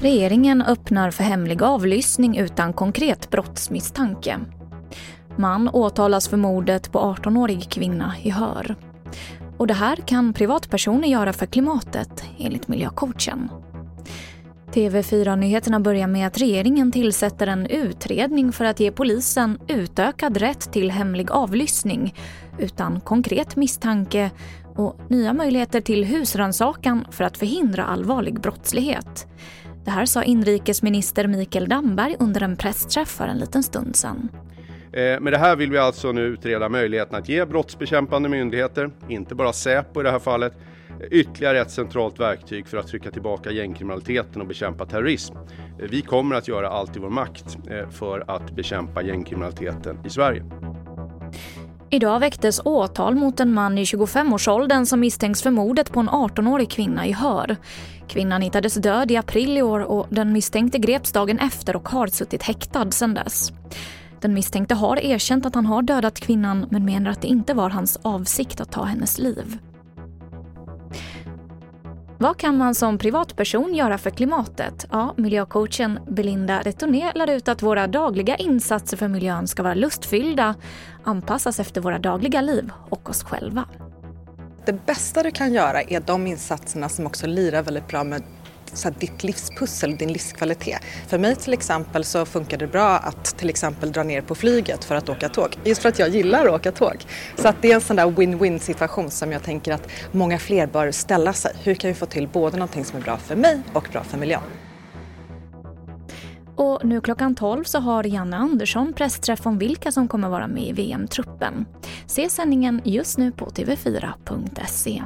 Regeringen öppnar för hemlig avlyssning utan konkret brottsmisstanke. Man åtalas för mordet på 18-årig kvinna i Hör. Och det här kan privatpersoner göra för klimatet, enligt miljöcoachen. TV4-nyheterna börjar med att regeringen tillsätter en utredning för att ge polisen utökad rätt till hemlig avlyssning utan konkret misstanke och nya möjligheter till husrannsakan för att förhindra allvarlig brottslighet. Det här sa inrikesminister Mikael Damberg under en pressträff för en liten stund sedan. Eh, med det här vill vi alltså nu utreda möjligheten att ge brottsbekämpande myndigheter, inte bara Säpo i det här fallet, ytterligare ett centralt verktyg för att trycka tillbaka gängkriminaliteten och bekämpa terrorism. Eh, vi kommer att göra allt i vår makt eh, för att bekämpa gängkriminaliteten i Sverige. Idag väcktes åtal mot en man i 25-årsåldern som misstänks för mordet på en 18-årig kvinna i Hör. Kvinnan hittades död i april i år och den misstänkte greps dagen efter och har suttit häktad sedan dess. Den misstänkte har erkänt att han har dödat kvinnan men menar att det inte var hans avsikt att ta hennes liv. Vad kan man som privatperson göra för klimatet? Ja, miljöcoachen Belinda Retourné lär ut att våra dagliga insatser för miljön ska vara lustfyllda, anpassas efter våra dagliga liv och oss själva. Det bästa du kan göra är de insatserna som också lirar väldigt bra med så här, ditt livspussel, din livskvalitet. För mig till exempel så funkar det bra att till exempel dra ner på flyget för att åka tåg. Just för att jag gillar att åka tåg. Så att det är en sån där win-win situation som jag tänker att många fler bör ställa sig. Hur kan vi få till både någonting som är bra för mig och bra för miljön? Och nu klockan 12 så har Janne Andersson pressträff om vilka som kommer vara med i VM-truppen. Se sändningen just nu på tv4.se.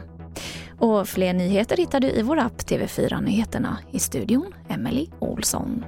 Och fler nyheter hittar du i vår app TV4 Nyheterna. I studion, Emily Olsson.